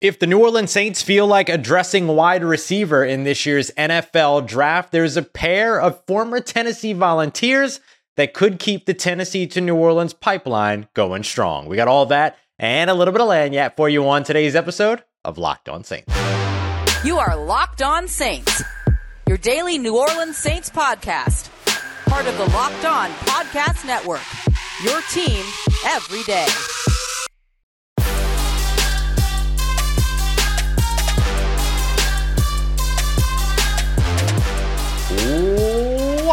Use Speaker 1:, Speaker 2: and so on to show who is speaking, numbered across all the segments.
Speaker 1: If the New Orleans Saints feel like addressing wide receiver in this year's NFL draft, there's a pair of former Tennessee volunteers that could keep the Tennessee to New Orleans pipeline going strong. We got all that and a little bit of lagniappe for you on today's episode of Locked On Saints.
Speaker 2: You are Locked On Saints, your daily New Orleans Saints podcast, part of the Locked On Podcast Network. Your team every day.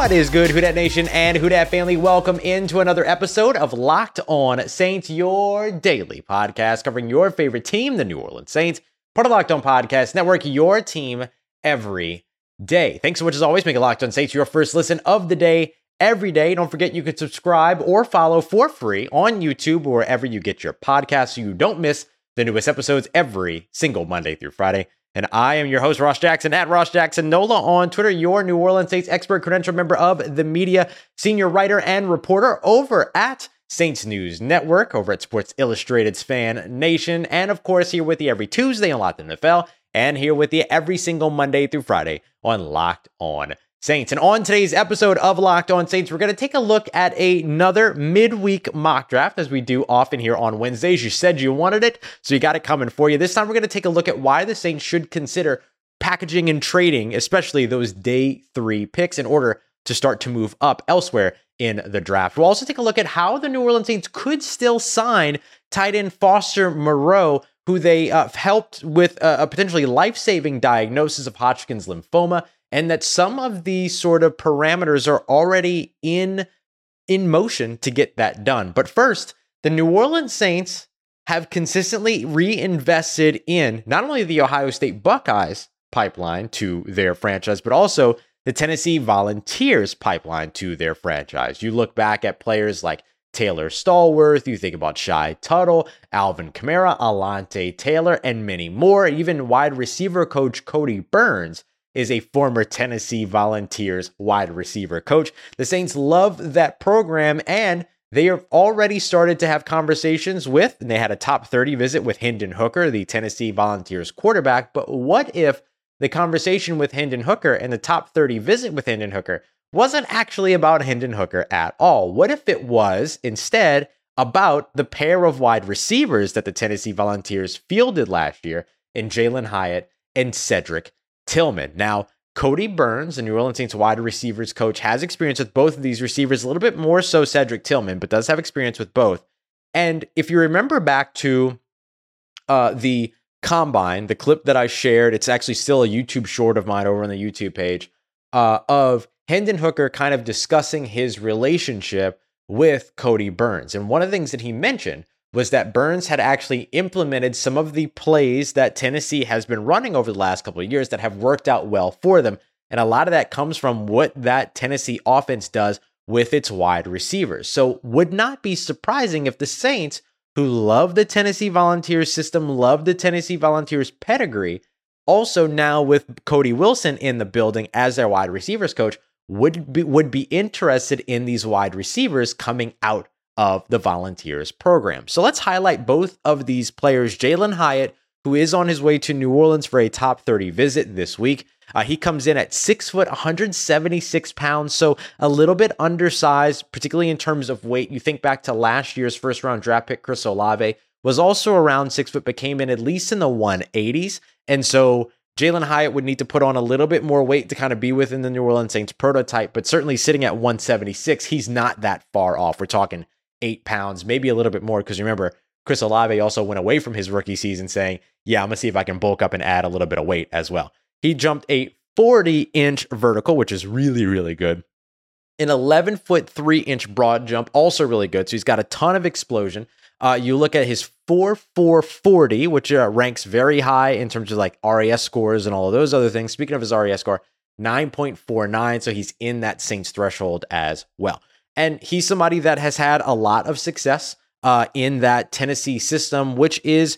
Speaker 1: What is good, Who Dat Nation and Who Dat family? Welcome into another episode of Locked On Saints, your daily podcast covering your favorite team, the New Orleans Saints, part of Locked On Podcast Network, your team every day. Thanks so much as always. Make it Locked On Saints your first listen of the day every day. Don't forget you can subscribe or follow for free on YouTube or wherever you get your podcasts so you don't miss the newest episodes every single Monday through Friday. And I am your host, Ross Jackson, at Ross Jackson Nola on Twitter, your New Orleans Saints expert, credential member of the media, senior writer and reporter over at Saints News Network, over at Sports Illustrated's Fan Nation, and of course, here with you every Tuesday on Locked NFL, and here with you every single Monday through Friday on Locked On Saints. And on today's episode of Locked On Saints, we're going to take a look at another midweek mock draft, as we do often here on Wednesdays. You said you wanted it, so you got it coming for you. This time, we're going to take a look at why the Saints should consider packaging and trading, especially those day three picks, in order to start to move up elsewhere in the draft. We'll also take a look at how the New Orleans Saints could still sign tight end Foster Moreau, who they uh, helped with a, potentially life saving diagnosis of Hodgkin's lymphoma and that some of these sort of parameters are already in in motion to get that done. But first, the New Orleans Saints have consistently reinvested in not only the Ohio State Buckeyes pipeline to their franchise, but also the Tennessee Volunteers pipeline to their franchise. You look back at players like Taylor Stallworth, you think about Shy Tuttle, Alvin Kamara, Alontae Taylor, and many more. Even wide receiver coach Kodi Burns is a former Tennessee Volunteers wide receiver coach. The Saints love that program and they have already started to have conversations with, and they had a top 30 visit with Hendon Hooker, the Tennessee Volunteers quarterback. But what if the conversation with Hendon Hooker and the top 30 visit with Hendon Hooker wasn't actually about Hendon Hooker at all? What if it was instead about the pair of wide receivers that the Tennessee Volunteers fielded last year in Jalin Hyatt and Cedric Tillman. Now, Kodi Burns, the New Orleans Saints wide receivers coach, has experience with both of these receivers, a little bit more so Cedric Tillman, but does have experience with both. And if you remember back to uh, the combine, the clip that I shared, it's actually still a YouTube short of mine over on the YouTube page uh, of Hendon Hooker kind of discussing his relationship with Kodi Burns. And one of the things that he mentioned was that Burns had actually implemented some of the plays that Tennessee has been running over the last couple of years that have worked out well for them. And a lot of that comes from what that Tennessee offense does with its wide receivers. So, would not be surprising if the Saints, who love the Tennessee Volunteers system, love the Tennessee Volunteers pedigree, also now with Cody Wilson in the building as their wide receivers coach, would be, would be interested in these wide receivers coming out of the Volunteers program. So let's highlight both of these players. Jalin Hyatt, who is on his way to New Orleans for a top 30 visit this week. Uh, he comes in at six foot, 176 pounds, so a little bit undersized, particularly in terms of weight. You think back to last year's first round draft pick, Chris Olave was also around six foot, but came in at least in the 180s. And so Jalin Hyatt would need to put on a little bit more weight to kind of be within the New Orleans Saints prototype, but certainly sitting at 176, he's not that far off. We're talking eight pounds, maybe a little bit more. Because remember, Chris Olave also went away from his rookie season saying, Yeah, I'm going to see if I can bulk up and add a little bit of weight as well. He jumped a 40 inch vertical, which is really, really good. An 11 foot 3 inch broad jump, also really good. So he's got a ton of explosion. Uh, you look at his 4440, which uh, ranks very high in terms of like RAS scores and all of those other things. Speaking of his RAS score, 9.49. So he's in that Saints threshold as well. And he's somebody that has had a lot of success uh, in that Tennessee system, which is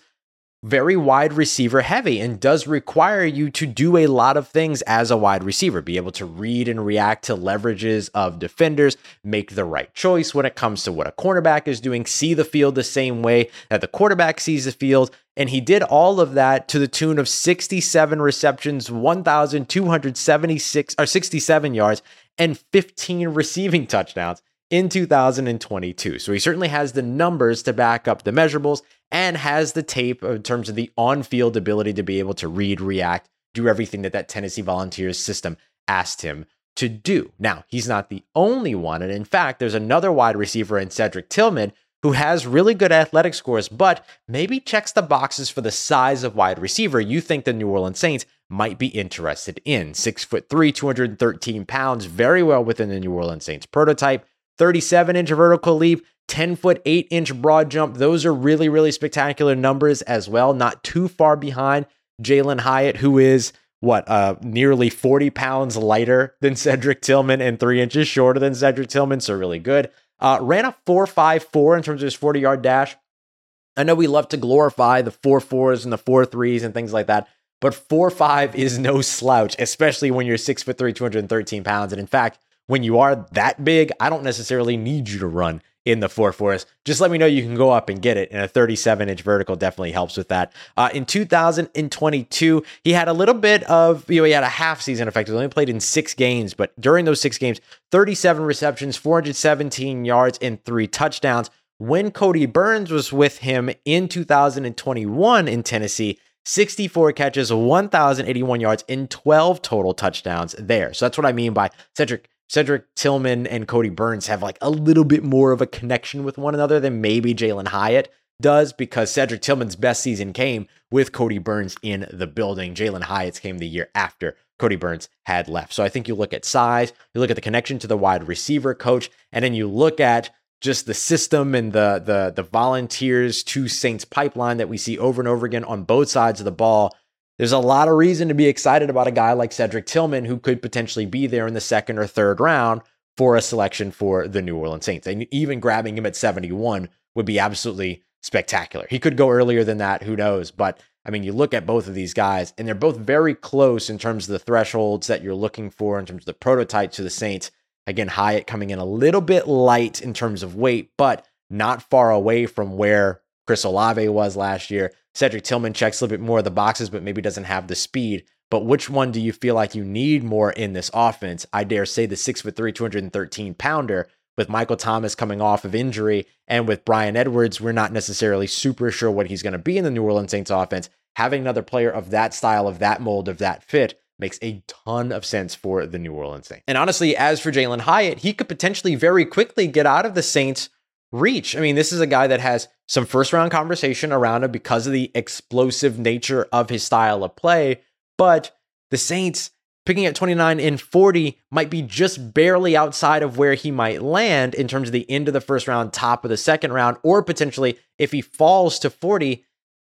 Speaker 1: very wide receiver heavy and does require you to do a lot of things as a wide receiver, be able to read and react to leverages of defenders, make the right choice when it comes to what a cornerback is doing, see the field the same way that the quarterback sees the field. And he did all of that to the tune of 67 receptions, 1,276 or 67 yards, and 15 receiving touchdowns in 2022. So he certainly has the numbers to back up the measurables and has the tape in terms of the on field ability to be able to read, react, do everything that that Tennessee Volunteers system asked him to do. Now, he's not the only one. And in fact, there's another wide receiver in Cedric Tillman who has really good athletic scores, but maybe checks the boxes for the size of wide receiver you think the New Orleans Saints might be interested in. Six foot three, 213 pounds, very well within the New Orleans Saints prototype. 37 inch vertical leap, 10 foot 8 inch broad jump. Those are really, really spectacular numbers as well. Not too far behind Jalin Hyatt, who is what, uh, nearly 40 pounds lighter than Cedric Tillman and three inches shorter than Cedric Tillman. So, really good. Uh, ran a 4.54 in terms of his 40 yard dash. I know we love to glorify the 4 4s and the 4 3s and things like that, but 4 5 is no slouch, especially when you're 6'3, 213 pounds. And in fact, when you are that big, I don't necessarily need you to run in the 4 4s. Just let me know you can go up and get it. And a 37 inch vertical definitely helps with that. Uh, in 2022, he had a little bit of, you know, he had a half season effect. He only played in six games, but during those six games, 37 receptions, 417 yards, and three touchdowns. When Kodi Burns was with him in 2021 in Tennessee, 64 catches, 1,081 yards, and 12 total touchdowns there. So that's what I mean by Cedric Cedric Tillman and Kodi Burns have like a little bit more of a connection with one another than maybe Jalin Hyatt does because Cedric Tillman's best season came with Kodi Burns in the building. Jalin Hyatt's came the year after Kodi Burns had left. So I think you look at size, you look at the connection to the wide receiver coach, and then you look at just the system and the the the volunteers to Saints pipeline that we see over and over again on both sides of the ball there's a lot of reason to be excited about a guy like Cedric Tillman who could potentially be there in the second or third round for a selection for the New Orleans Saints. And even grabbing him at 71 would be absolutely spectacular. He could go earlier than that, who knows? But I mean, you look at both of these guys, and they're both very close in terms of the thresholds that you're looking for, in terms of the prototype to the Saints. Again, Hyatt coming in a little bit light in terms of weight, but not far away from where Chris Olave was last year. Cedric Tillman checks a little bit more of the boxes, but maybe doesn't have the speed. But which one do you feel like you need more in this offense? I dare say the six foot three, 213 pounder with Michael Thomas coming off of injury and with Bryan Edwards, we're not necessarily super sure what he's going to be in the New Orleans Saints offense. Having another player of that style, of that mold, of that fit makes a ton of sense for the New Orleans Saints. And honestly, as for Jalin Hyatt, he could potentially very quickly get out of the Saints reach. I mean, this is a guy that has some first round conversation around him because of the explosive nature of his style of play. But the Saints picking at 29 and 40 might be just barely outside of where he might land in terms of the end of the first round, top of the second round, or potentially if he falls to 40.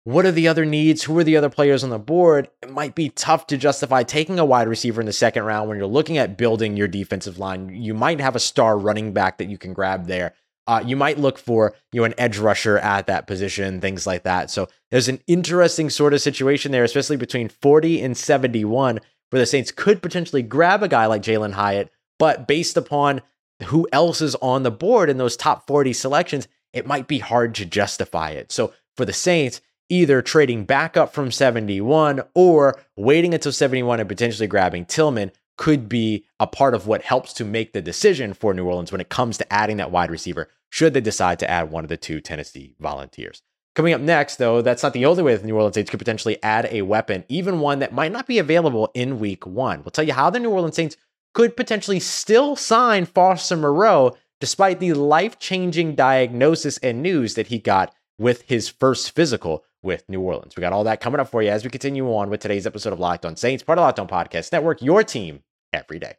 Speaker 1: What are the other needs? Who are the other players on the board? It might be tough to justify taking a wide receiver in the second round when you're looking at building your defensive line. You might have a star running back that you can grab there. Uh, you might look for you know an edge rusher at that position, things like that. So there's an interesting sort of situation there, especially between 40 and 71, where the Saints could potentially grab a guy like Jalin Hyatt, but based upon who else is on the board in those top 40 selections, it might be hard to justify it. So for the Saints, either trading back up from 71 or waiting until 71 and potentially grabbing Tillman could be a part of what helps to make the decision for New Orleans when it comes to adding that wide receiver, should they decide to add one of the two Tennessee volunteers. Coming up next, though, that's not the only way that the New Orleans Saints could potentially add a weapon, even one that might not be available in week one. We'll tell you how the New Orleans Saints could potentially still sign Foster Moreau despite the life changing diagnosis and news that he got with his first physical with New Orleans. We got all that coming up for you as we continue on with today's episode of Locked On Saints, part of Locked On Podcast Network, your team every day.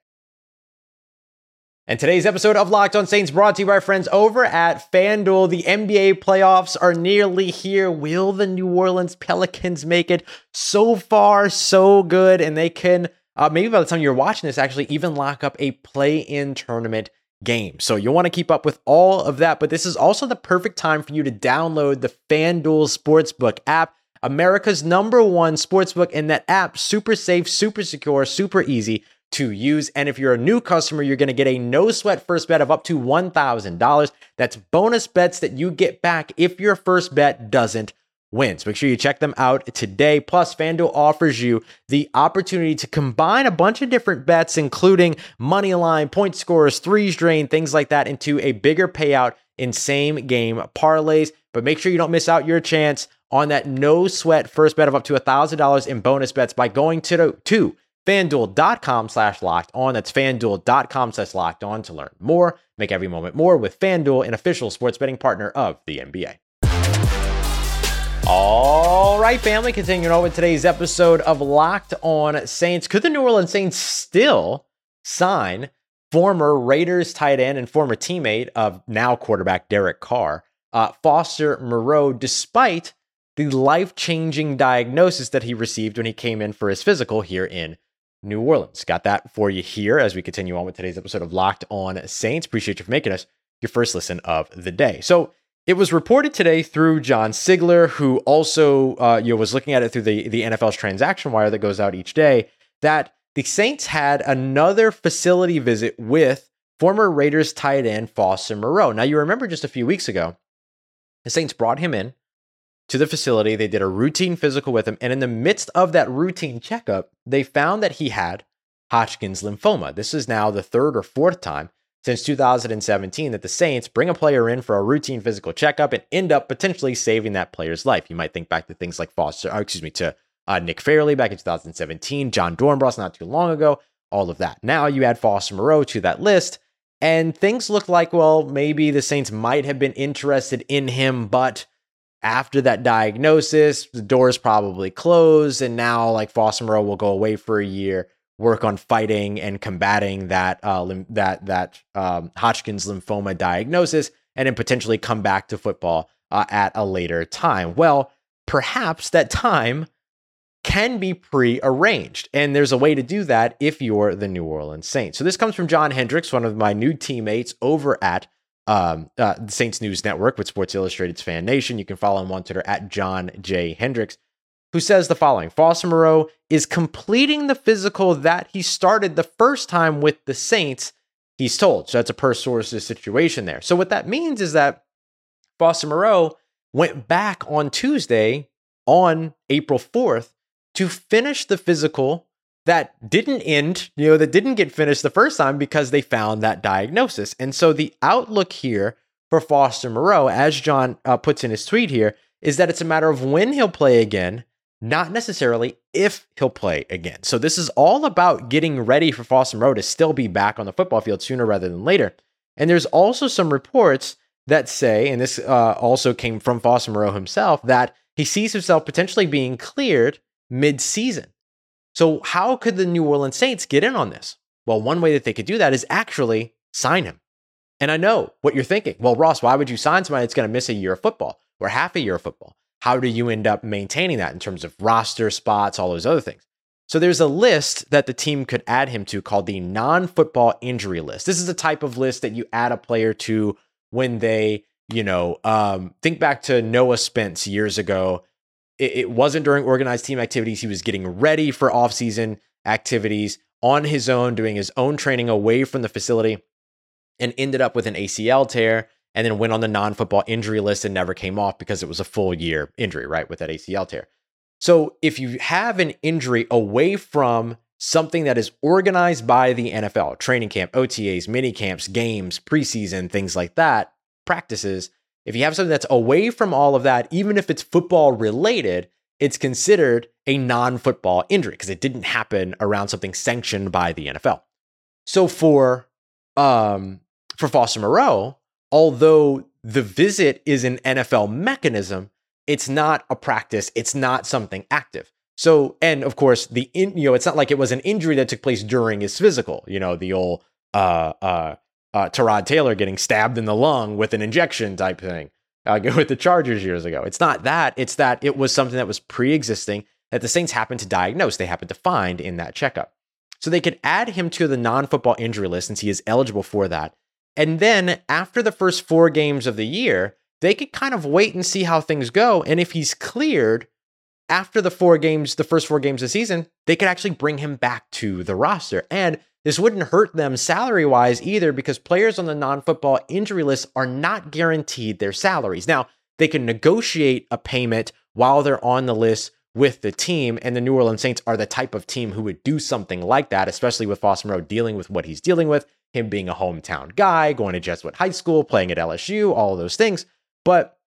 Speaker 1: And today's episode of Locked On Saints brought to you by our friends over at FanDuel. The NBA playoffs are nearly here. Will the New Orleans Pelicans make it? So far, so good. And they can, uh, maybe by the time you're watching this, actually even lock up a play in tournament game. So you'll want to keep up with all of that. But this is also the perfect time for you to download the FanDuel Sportsbook app America's number one sportsbook, and that app super safe, super secure, super easy to use. And if you're a new customer, you're going to get a no sweat first bet of up to $1,000. That's bonus bets that you get back if your first bet doesn't win. So make sure you check them out today. Plus, FanDuel offers you the opportunity to combine a bunch of different bets, including money line, point scores, threes drain, things like that, into a bigger payout in same game parlays. But make sure you don't miss out your chance on that no sweat first bet of up to $1,000 in bonus bets by going to, the, to fanduel.com slash locked on. That's fanduel.com slash locked on to learn more. Make every moment more with FanDuel, an official sports betting partner of the NBA. All right, family, continuing on with today's episode of Locked On Saints. Could the New Orleans Saints still sign former Raiders tight end and former teammate of now quarterback Derek Carr, uh, Foster Moreau, despite the life changing diagnosis that he received when he came in for his physical here in New Orleans. Got that for you here as we continue on with today's episode of Locked On Saints. Appreciate you for making us your first listen of the day. So it was reported today through John Sigler, who also uh, you know, was looking at it through the, the NFL's transaction wire that goes out each day, that the Saints had another facility visit with former Raiders tight end Foster Moreau. Now, you remember just a few weeks ago, the Saints brought him in to the facility. They did a routine physical with him. And in the midst of that routine checkup, they found that he had Hodgkin's lymphoma. This is now the third or fourth time since 2017 that the Saints bring a player in for a routine physical checkup and end up potentially saving that player's life. You might think back to things like Foster, or excuse me, to uh, Nick Fairley back in 2017, Jon Dorenbos not too long ago, all of that. Now you add Foster Moreau to that list, and things look like, well, maybe the Saints might have been interested in him, but after that diagnosis, the doors probably closed, and now like Foster Moreau will go away for a year, work on fighting and combating that uh, lim- that that um, Hodgkin's lymphoma diagnosis, and then potentially come back to football uh, at a later time. Well, perhaps that time can be pre-arranged, and there's a way to do that if you're the New Orleans Saints. So this comes from John Hendricks, one of my new teammates over at um, uh, the Saints News Network with Sports Illustrated's Fan Nation. You can follow him on Twitter at John J. Hendricks, who says the following Foster Moreau is completing the physical that he started the first time with the Saints, he's told. So that's a per sources situation there. So what that means is that Foster Moreau went back on Tuesday on April 4th to finish the physical that didn't end, you know, that didn't get finished the first time because they found that diagnosis. And so the outlook here for Foster Moreau, as John uh, puts in his tweet here, is that it's a matter of when he'll play again, not necessarily if he'll play again. So this is all about getting ready for Foster Moreau to still be back on the football field sooner rather than later. And there's also some reports that say, and this uh, also came from Foster Moreau himself, that he sees himself potentially being cleared mid-season. So, how could the New Orleans Saints get in on this? Well, one way that they could do that is actually sign him. And I know what you're thinking. Well, Ross, why would you sign somebody that's going to miss a year of football or half a year of football? How do you end up maintaining that in terms of roster spots, all those other things? So, there's a list that the team could add him to called the non football injury list. This is a type of list that you add a player to when they, you know, um, think back to Noah Spence years ago it, it wasn't during organized team activities. He was getting ready for offseason activities on his own, doing his own training away from the facility, and ended up with an ACL tear and then went on the non football injury list and never came off because it was a full year injury, right? With that ACL tear. So if you have an injury away from something that is organized by the NFL, training camp, OTAs, mini camps, games, preseason, things like that, practices, if you have something that's away from all of that, even if it's football related, it's considered a non football injury because it didn't happen around something sanctioned by the NFL. So for um, for Foster Moreau, although the visit is an NFL mechanism, it's not a practice. It's not something active. So, and of course, the in, you know, it's not like it was an injury that took place during his physical. You know, the old uh, uh, uh, Tyrod Taylor getting stabbed in the lung with an injection type thing uh, with the Chargers years ago. It's not that. It's that it was something that was pre existing that the Saints happened to diagnose, they happened to find in that checkup. So they could add him to the non football injury list since he is eligible for that. And then after the first four games of the year, they could kind of wait and see how things go. And if he's cleared, after the four games, the first four games of the season, they could actually bring him back to the roster. And this wouldn't hurt them salary wise either because players on the non football injury list are not guaranteed their salaries. Now, they can negotiate a payment while they're on the list with the team. And the New Orleans Saints are the type of team who would do something like that, especially with Foster Moreau dealing with what he's dealing with, him being a hometown guy, going to Jesuit High School, playing at LSU, all those things. But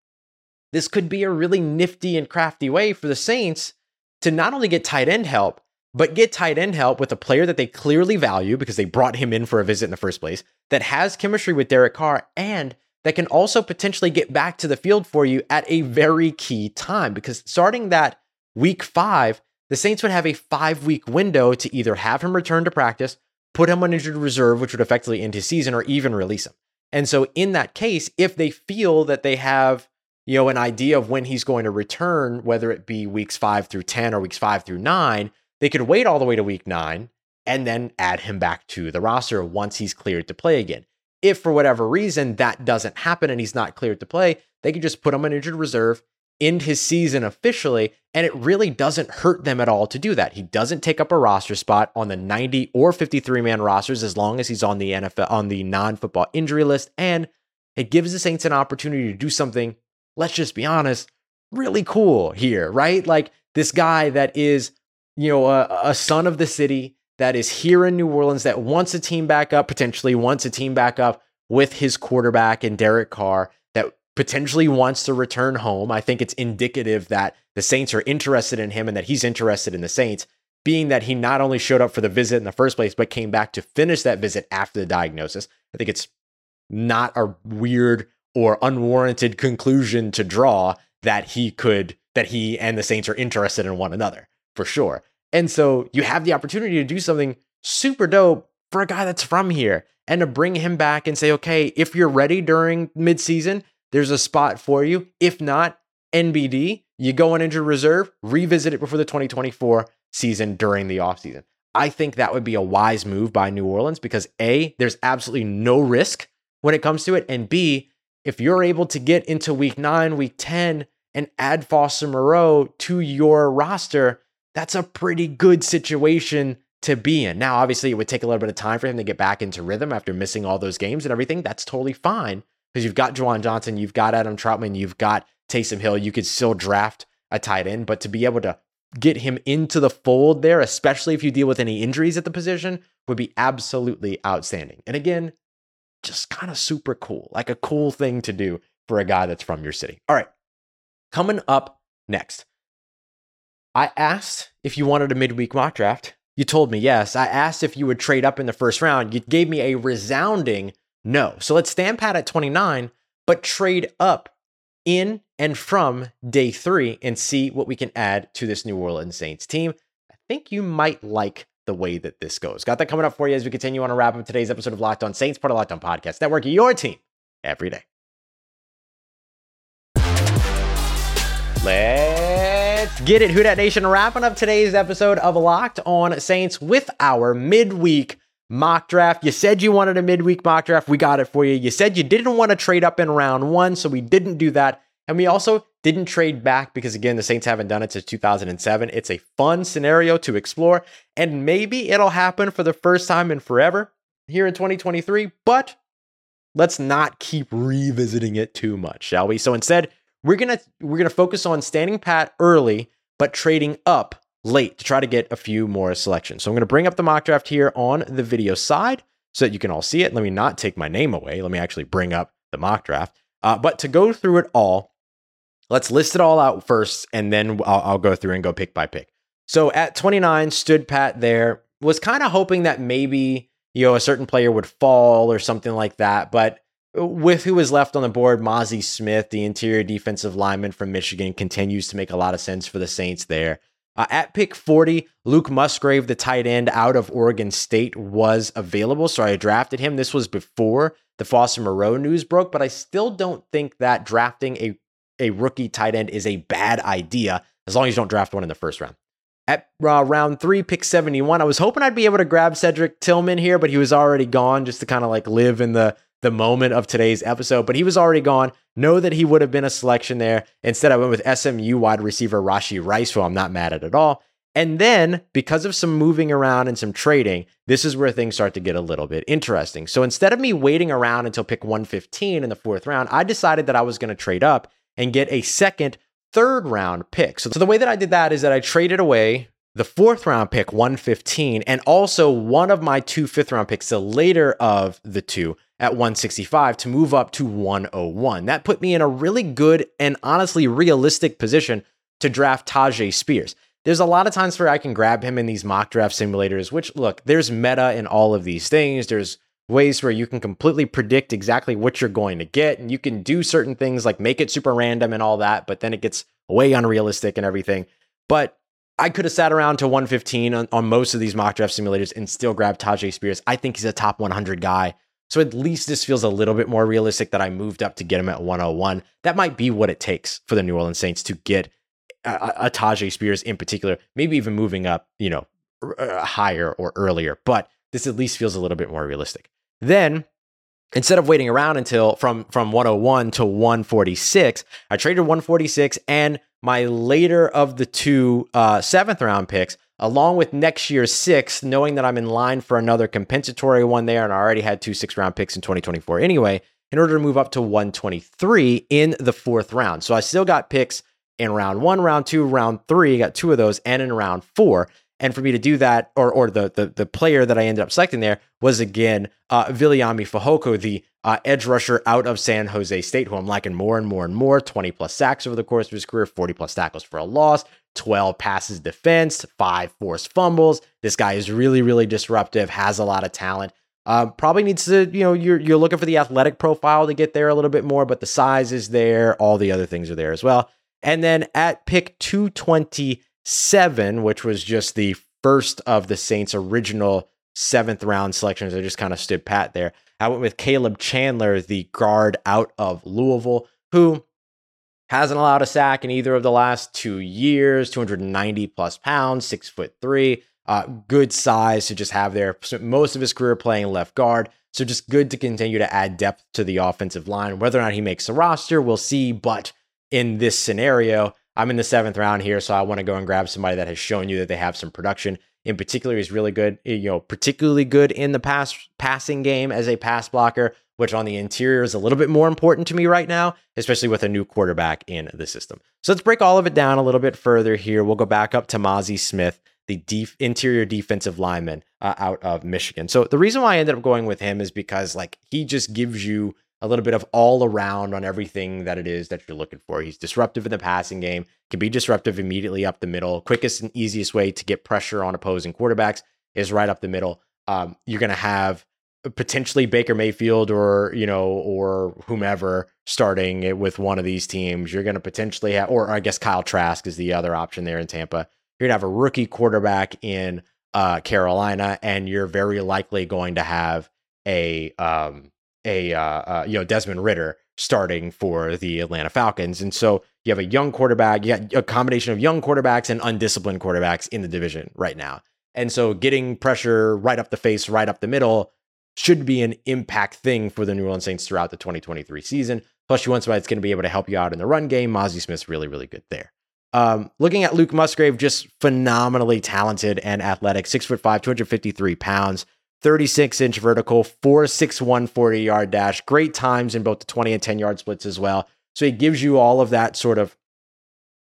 Speaker 1: this could be a really nifty and crafty way for the Saints to not only get tight end help, but get tight end help with a player that they clearly value because they brought him in for a visit in the first place, that has chemistry with Derek Carr, and that can also potentially get back to the field for you at a very key time. Because starting that week five, the Saints would have a five week window to either have him return to practice, put him on injured reserve, which would effectively end his season, or even release him. And so, in that case, if they feel that they have you know, an idea of when he's going to return, whether it be weeks five through 10 or weeks five through nine, they could wait all the way to week nine and then add him back to the roster once he's cleared to play again. If for whatever reason that doesn't happen and he's not cleared to play, they could just put him on injured reserve, end his season officially, and it really doesn't hurt them at all to do that. He doesn't take up a roster spot on the 90 or 53 man rosters as long as he's on the NFL on the non-football injury list and it gives the Saints an opportunity to do something let's just be honest, really cool here, right? Like this guy that is, you know, a, a son of the city that is here in New Orleans that wants a team back up, potentially wants a team back up with his quarterback and Derek Carr potentially wants to return home. I think it's indicative that the Saints are interested in him and that he's interested in the Saints, being that he not only showed up for the visit in the first place, but came back to finish that visit after the diagnosis. I think it's not a weird or unwarranted conclusion to draw that he could that he and the Saints are interested in one another for sure. And so you have the opportunity to do something super dope for a guy that's from here and to bring him back and say, okay, if you're ready during midseason, there's a spot for you. If not, NBD, you go on injured reserve, revisit it before the 2024 season during the offseason. I think that would be a wise move by New Orleans because A, there's absolutely no risk when it comes to it. And B, if you're able to get into week nine, week 10, and add Foster Moreau to your roster, that's a pretty good situation to be in. Now, obviously, it would take a little bit of time for him to get back into rhythm after missing all those games and everything. That's totally fine because you've got Juwan Johnson, you've got Adam Trautman, you've got Taysom Hill. You could still draft a tight end, but to be able to get him into the fold there, especially if you deal with any injuries at the position, would be absolutely outstanding. And again, just kind of super cool, like a cool thing to do for a guy that's from your city. All right, coming up next. I asked if you wanted a midweek mock draft. You told me yes. I asked if you would trade up in the first round. You gave me a resounding no. So let's stand pat at 29, but trade up in and from day three and see what we can add to this New Orleans Saints team. I think you might like the way that this goes. Got that coming up for you as we continue on a wrap up today's episode of Locked On Saints, part of Locked On Podcast Network, your team every day. Let's get it, Who Nation. Wrapping up today's episode of Locked On Saints with our midweek mock draft. You said you wanted a midweek mock draft. We got it for you. You said you didn't want to trade up in round one, so we didn't do that. And we also didn't trade back because, again, the Saints haven't done it since 2007. It's a fun scenario to explore, and maybe it'll happen for the first time in forever here in 2023, but let's not keep revisiting it too much, shall we? So instead, we're gonna we're gonna focus on standing pat early, but trading up late to try to get a few more selections. So I'm gonna bring up the mock draft here on the video side so that you can all see it. Let me not take my name away. Let me actually bring up the mock draft. Uh, but to go through it all, Let's list it all out first, and then I'll, I'll go through and go pick by pick. So at 29, stood pat there. Was kind of hoping that maybe you know a certain player would fall or something like that, but with who was left on the board, Mazi Smith, the interior defensive lineman from Michigan, continues to make a lot of sense for the Saints there. Uh, at pick 40, Luke Musgrave, the tight end out of Oregon State, was available. So I drafted him. This was before the Foster Moreau news broke, but I still don't think that drafting a a rookie tight end is a bad idea as long as you don't draft one in the first round. At uh, round three, pick 71, I was hoping I'd be able to grab Cedric Tillman here, but he was already gone just to kind of like live in the, the moment of today's episode, but he was already gone. Know that he would have been a selection there. Instead, I went with SMU wide receiver Rashee Rice, who I'm not mad at at all. And then, because of some moving around and some trading, this is where things start to get a little bit interesting. So instead of me waiting around until pick 115 in the fourth round, I decided that I was going to trade up and get a second, third round pick. So, so the way that I did that is that I traded away the fourth round pick, 115, and also one of my two fifth round picks, the later of the two at 165 to move up to 101. That put me in a really good and honestly realistic position to draft Tyjae Spears there's a lot of times where I can grab him in these mock draft simulators, which look, there's meta in all of these things. There's ways where you can completely predict exactly what you're going to get. And you can do certain things like make it super random and all that, but then it gets way unrealistic and everything. But I could have sat around to 115 on, on most of these mock draft simulators and still grab Tyjae Spears. I think he's a top 100 guy. So at least this feels a little bit more realistic that I moved up to get him at 101. That might be what it takes for the New Orleans Saints to get uh, uh, uh, a, Tyjae Spears in particular, maybe even moving up, you know, uh, higher or earlier. But this at least feels a little bit more realistic. Then instead of waiting around until from from 101 to 146, I traded 146 and my later of the two uh, seventh round picks, along with next year's sixth, knowing that I'm in line for another compensatory one there, and I already had two six round picks in 2024 anyway. In order to move up to 123 in the fourth round, so I still got picks in round one, round two, round three. got two of those, and in round four. And for me to do that, or or the the, the player that I ended up selecting there was again uh, Viliami Fehoko, the uh, edge rusher out of San Jose State, who I'm liking more and more and more. 20 plus sacks over the course of his career, 40 plus tackles for a loss, 12 passes defense, five forced fumbles. This guy is really, really disruptive, has a lot of talent. Uh, probably needs to, you know, you're you're looking for the athletic profile to get there a little bit more, but the size is there. All the other things are there as well. And then at pick 227, which was just the first of the Saints' original seventh round selections, I just kind of stood pat there. I went with Caleb Chandler, the guard out of Louisville, who hasn't allowed a sack in either of the last two years, 290 plus pounds, six foot three. Uh, good size to just have there. Spent Most of his career playing left guard. So just good to continue to add depth to the offensive line. Whether or not he makes the roster, we'll see. But in this scenario, I'm in the seventh round here, so I want to go and grab somebody that has shown you that they have some production. In particular, he's really good, you know, particularly good in the pass passing game as a pass blocker, which on the interior is a little bit more important to me right now, especially with a new quarterback in the system. So let's break all of it down a little bit further here. We'll go back up to Mazi Smith, the def- interior defensive lineman uh, out of Michigan. So the reason why I ended up going with him is because like he just gives you a little bit of all around on everything that it is that you're looking for. He's disruptive in the passing game, can be disruptive immediately up the middle. Quickest and easiest way to get pressure on opposing quarterbacks is right up the middle. Um, you're going to have potentially Baker Mayfield or you know or whomever starting with one of these teams. You're going to potentially have, or I guess Kyle Trask is the other option there in Tampa. You're going to have a rookie quarterback in uh, Carolina, and you're very likely going to have a um, a uh, uh, you know Desmond Ridder starting for the Atlanta Falcons, and so you have a young quarterback, you got a combination of young quarterbacks and undisciplined quarterbacks in the division right now, and so getting pressure right up the face, right up the middle should be an impact thing for the New Orleans Saints throughout the 2023 season. Plus, you want somebody that's going to be able to help you out in the run game. Mazi Smith's really, really good there. Um, looking at Luke Musgrave, just phenomenally talented and athletic, six foot five, 253 pounds. 36 inch vertical, 461 40 yard dash. Great times in both the 20 and 10 yard splits as well. So he gives you all of that sort of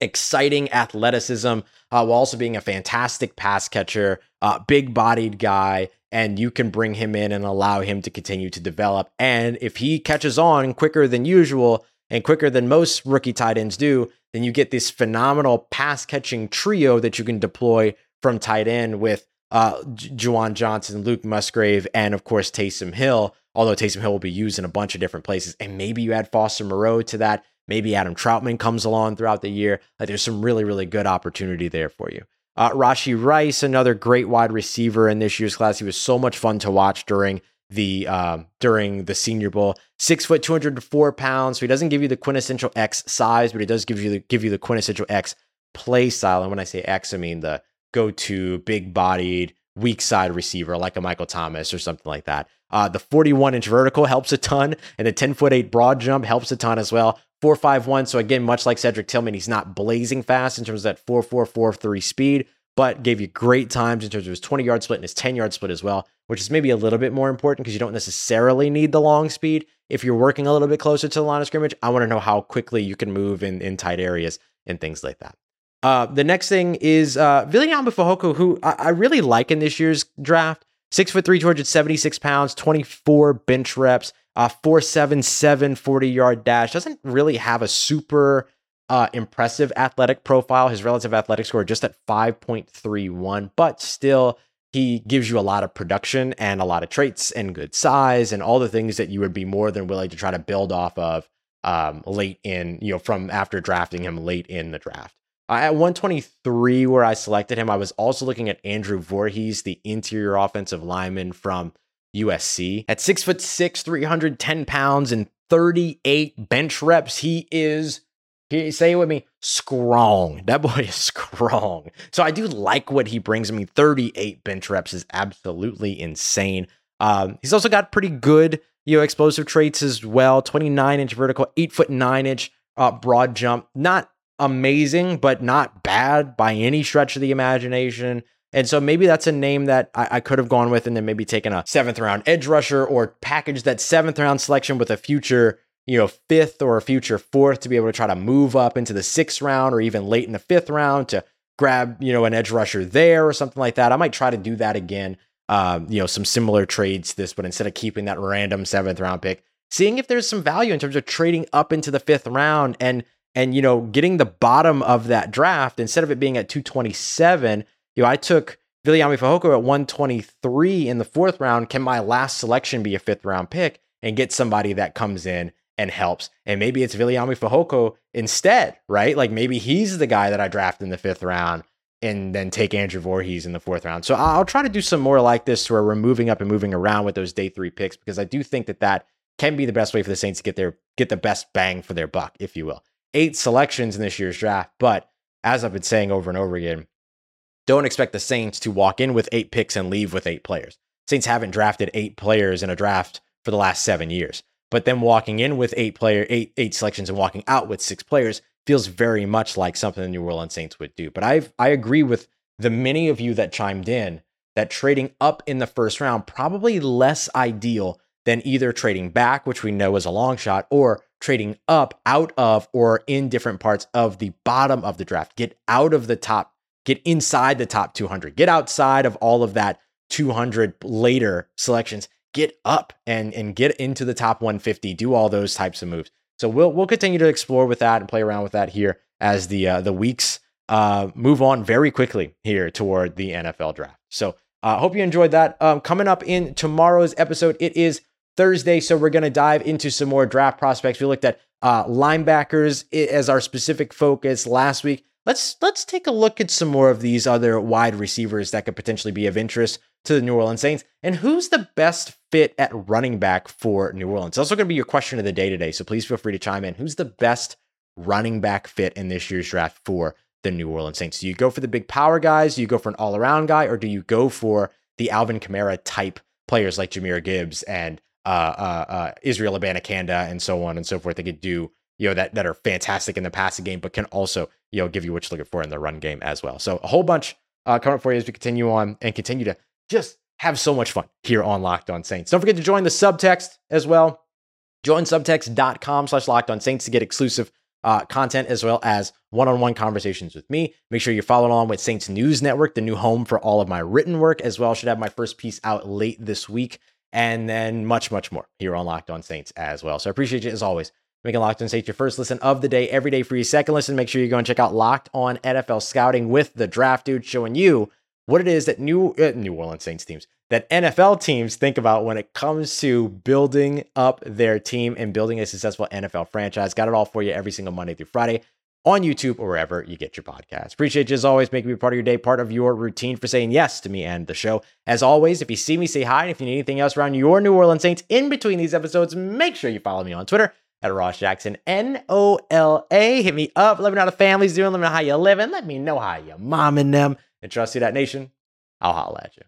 Speaker 1: exciting athleticism uh, while also being a fantastic pass catcher, uh, big bodied guy. And you can bring him in and allow him to continue to develop. And if he catches on quicker than usual and quicker than most rookie tight ends do, then you get this phenomenal pass catching trio that you can deploy from tight end with uh, Juwan Johnson, Luke Musgrave, and of course Taysom Hill. Although Taysom Hill will be used in a bunch of different places, and maybe you add Foster Moreau to that. Maybe Adam Trautman comes along throughout the year. Like there's some really, really good opportunity there for you. Uh, Rashee Rice, another great wide receiver in this year's class. He was so much fun to watch during the um, during the Senior Bowl. Six foot, two hundred four pounds. So he doesn't give you the quintessential X size, but he does give you the give you the quintessential X play style. And when I say X, I mean the go to big bodied, weak side receiver like a Michael Thomas or something like that. Uh, the 41 inch vertical helps a ton, and the 10 foot 8 broad jump helps a ton as well. 451. So again, much like Cedric Tillman, he's not blazing fast in terms of that 4443 speed, but gave you great times in terms of his 20 yard split and his 10 yard split as well, which is maybe a little bit more important because you don't necessarily need the long speed. If you're working a little bit closer to the line of scrimmage, I want to know how quickly you can move in, in tight areas and things like that. Uh, the next thing is uh, Viliami Fehoko, who I, I really like in this year's draft. Six foot three, 276 pounds, 24 bench reps, uh, 477 40 yard dash. Doesn't really have a super uh, impressive athletic profile. His relative athletic score just at 5.31, but still he gives you a lot of production and a lot of traits and good size and all the things that you would be more than willing to try to build off of um, late in, you know, from after drafting him late in the draft. At 123, where I selected him, I was also looking at Andrew Voorhees, the interior offensive lineman from USC. At six foot six, 310 pounds, and 38 bench reps, he is, say it with me, strong. That boy is strong. So I do like what he brings. I mean, 38 bench reps is absolutely insane. Um, he's also got pretty good, you know, explosive traits as well. 29 inch vertical, eight foot nine inch uh, broad jump. Not amazing, but not bad by any stretch of the imagination. And so maybe that's a name that I, I, could have gone with and then maybe taken a seventh round edge rusher or package that seventh round selection with a future, you know, fifth or a future fourth to be able to try to move up into the sixth round or even late in the fifth round to grab, you know, an edge rusher there or something like that. I might try to do that again. Um, you know, some similar trades this, but instead of keeping that random seventh round pick, seeing if there's some value in terms of trading up into the fifth round and and you know getting the bottom of that draft instead of it being at 227 you know i took Viliami Fehoko at 123 in the fourth round. Can my last selection be a fifth round pick and get somebody that comes in and helps? And maybe it's Viliami Fehoko instead right? Like maybe he's the guy that i draft in the fifth round and then take Andrew Voorhees in the fourth round. So I'll try to do some more like this where we're moving up and moving around with those day three picks because I do think that that can be the best way for the Saints to get their get the best bang for their buck, if you will eight selections in this year's draft. But as I've been saying over and over again, don't expect the Saints to walk in with eight picks and leave with eight players. Saints haven't drafted eight players in a draft for the last seven years. But them walking in with eight player, eight eight selections and walking out with six players feels very much like something the New Orleans Saints would do. But I I agree with the many of you that chimed in that trading up in the first round probably less ideal than either trading back, which we know is a long shot, or trading up out of or in different parts of the bottom of the draft. Get out of the top, get inside the top 200, get outside of all of that 200 later selections, get up and and get into the top 150, do all those types of moves. So we'll we'll continue to explore with that and play around with that here as the uh, the weeks uh, move on very quickly here toward the NFL draft. So I uh, hope you enjoyed that. Um, coming up in tomorrow's episode, it is Thursday. So we're going to dive into some more draft prospects. We looked at uh, linebackers as our specific focus last week. Let's let's take a look at some more of these other wide receivers that could potentially be of interest to the New Orleans Saints. And who's the best fit at running back for New Orleans? It's also going to be your question of the day today. So please feel free to chime in. Who's the best running back fit in this year's draft for the New Orleans Saints? Do you go for the big power guys? Do you go for an all around guy? Or do you go for the Alvin Kamara type players like Jahmyr Gibbs and uh, uh, uh, Israel Abanikanda and so on and so forth. They could do you know that that are fantastic in the passing game, but can also you know give you what you're looking for in the run game as well. So a whole bunch uh, coming up for you as we continue on and continue to just have so much fun here on Locked On Saints. Don't forget to join the subtext as well. Join subtext.com slash locked on saints to get exclusive uh, content as well as one on one conversations with me. Make sure you're following along with Saints News Network, the new home for all of my written work as well. Should have my first piece out late this week and then much, much more here on Locked On Saints as well. So I appreciate you as always. Making Locked On Saints your first listen of the day, every day for your second listen. Make sure you go and check out Locked On NFL Scouting with the Draft Dude, showing you what it is that New uh, New Orleans Saints teams, that NFL teams think about when it comes to building up their team and building a successful NFL franchise. Got it all for you every single Monday through Friday on YouTube or wherever you get your podcast. Appreciate you as always, making me part of your day, part of your routine for saying yes to me and the show. As always, if you see me, say hi. And if you need anything else around your New Orleans Saints in between these episodes, make sure you follow me on Twitter at Ross Jackson, N O L A. Hit me up. Let me know how the family's doing. Let me know how you're living. Let me know how your mom and them. And trust you, that nation. I'll holla at you.